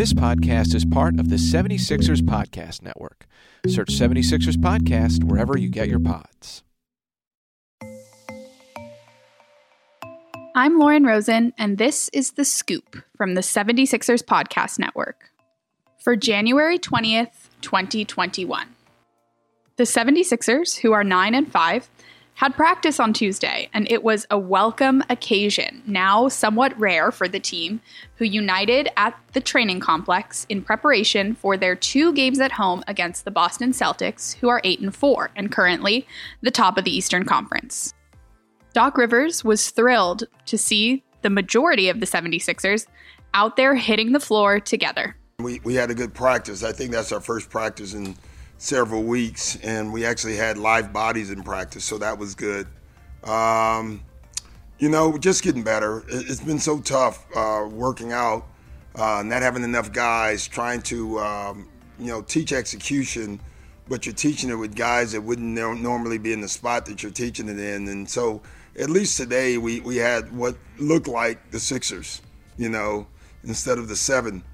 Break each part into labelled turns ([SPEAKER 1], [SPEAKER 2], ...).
[SPEAKER 1] This podcast is part of the 76ers Podcast Network. Search 76ers Podcast wherever you get your pods.
[SPEAKER 2] I'm Lauren Rosen, and this is The Scoop from the 76ers Podcast Network. For January 20th, 2021. The 76ers, who are 9 and 5, had practice on Tuesday, and it was a welcome occasion, now somewhat rare for the team, who united at the training complex in preparation for their two games at home against the Boston Celtics, who are 8 and 4 and currently the top of the Eastern Conference. Doc Rivers was thrilled to see the majority of the 76ers out there hitting the floor together.
[SPEAKER 3] We, we had a good practice. I think that's our first practice in several weeks, and we actually had live bodies in practice, so that was good. Um, you know, just getting better. It's been so tough uh, working out, uh, not having enough guys, trying to, um, you know, teach execution, but you're teaching it with guys that wouldn't normally be in the spot that you're teaching it in. And so, at least today, we, we had what looked like the Sixers, you know, instead of the seven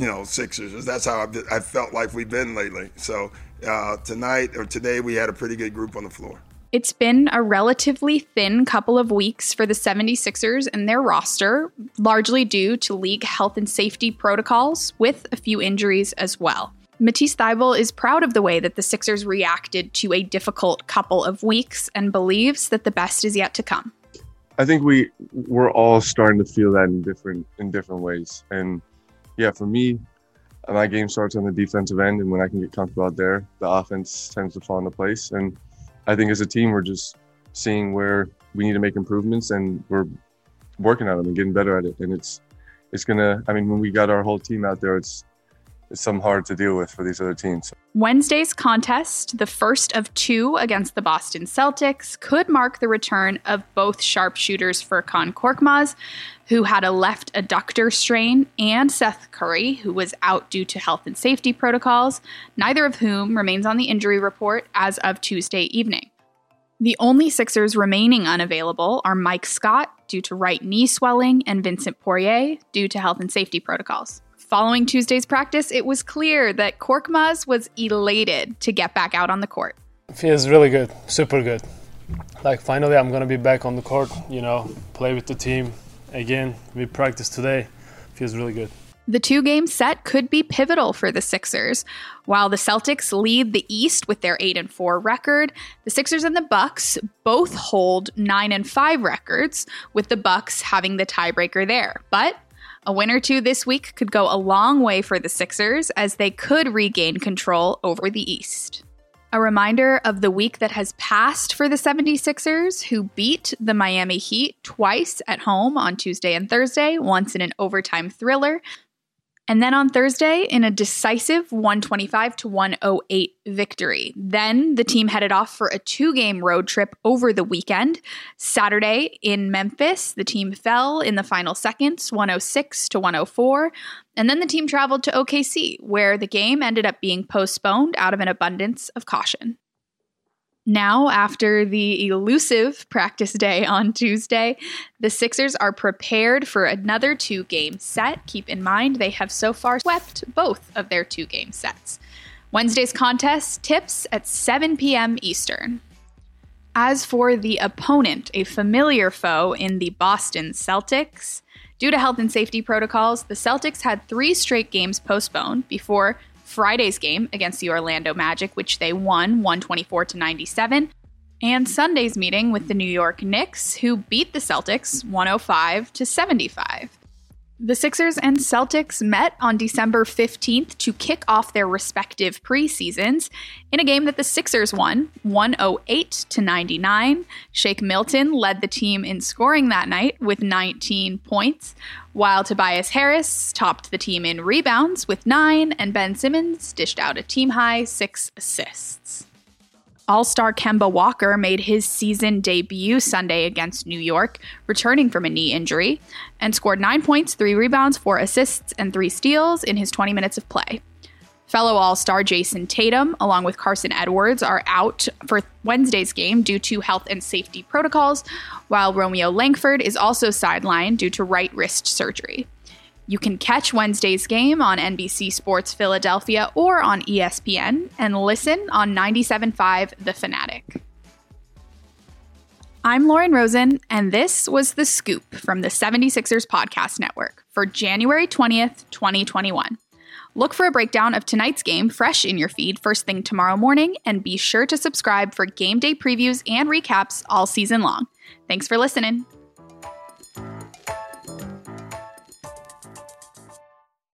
[SPEAKER 3] you know, Sixers. That's how I've, I felt like we've been lately. So uh, tonight or today, we had a pretty good group on the floor.
[SPEAKER 2] It's been a relatively thin couple of weeks for the 76ers and their roster, largely due to league health and safety protocols, with a few injuries as well. Matisse Thybulle is proud of the way that the Sixers reacted to a difficult couple of weeks and believes that the best is yet to come.
[SPEAKER 4] I think we we're all starting to feel that in different in different ways, and yeah, for me, uh, my game starts on the defensive end, and when I can get comfortable out there, the offense tends to fall into place. And I think as a team, we're just seeing where we need to make improvements, and we're working on them and getting better at it. And it's it's gonna. I mean, when we got our whole team out there, it's something hard to deal with for these other teams.
[SPEAKER 2] Wednesday's contest, the first of two against the Boston Celtics, could mark the return of both sharpshooters Furkan Korkmaz, who had a left adductor strain, and Seth Curry, who was out due to health and safety protocols, neither of whom remains on the injury report as of Tuesday evening. The only Sixers remaining unavailable are Mike Scott due to right knee swelling and Vincent Poirier due to health and safety protocols. Following Tuesday's practice, it was clear that Korkmaz was elated to get back out on the court.
[SPEAKER 5] Feels really good, super good. Like finally, I'm gonna be back on the court. You know, play with the team again. We practiced today. Feels really good.
[SPEAKER 2] The two game set could be pivotal for the Sixers. While the Celtics lead the East with their 8 and 4 record, the Sixers and the Bucks both hold 9 and 5 records, with the Bucks having the tiebreaker there. But a win or two this week could go a long way for the Sixers as they could regain control over the East. A reminder of the week that has passed for the 76ers, who beat the Miami Heat twice at home on Tuesday and Thursday, once in an overtime thriller, and then on Thursday, in a decisive 125 to 108 victory. Then the team headed off for a two game road trip over the weekend. Saturday in Memphis, the team fell in the final seconds, 106 to 104. And then the team traveled to OKC, where the game ended up being postponed out of an abundance of caution. Now, after the elusive practice day on Tuesday, the Sixers are prepared for another two game set. Keep in mind, they have so far swept both of their two game sets. Wednesday's contest tips at 7 p.m. Eastern. As for the opponent, a familiar foe in the Boston Celtics, due to health and safety protocols, the Celtics had three straight games postponed before Friday's game against the Orlando Magic, which they won 124 to 97, and Sunday's meeting with the New York Knicks, who beat the Celtics 105 to 75. The Sixers and Celtics met on December 15th to kick off their respective preseasons in a game that the Sixers won 108 to 99. Shake Milton led the team in scoring that night with 19 points, while Tobias Harris topped the team in rebounds with 9 and Ben Simmons dished out a team high 6 assists. All star Kemba Walker made his season debut Sunday against New York, returning from a knee injury, and scored nine points, three rebounds, four assists, and three steals in his 20 minutes of play. Fellow All Star Jayson Tatum, along with Carsen Edwards, are out for Wednesday's game due to health and safety protocols, while Romeo Langford is also sidelined due to right wrist surgery. You can catch Wednesday's game on NBC Sports Philadelphia or on ESPN and listen on 97.5 The Fanatic. I'm Lauren Rosen, and this was The Scoop from the 76ers Podcast Network for January 20th, 2021. Look for a breakdown of tonight's game fresh in your feed first thing tomorrow morning, and be sure to subscribe for game day previews and recaps all season long. Thanks for listening.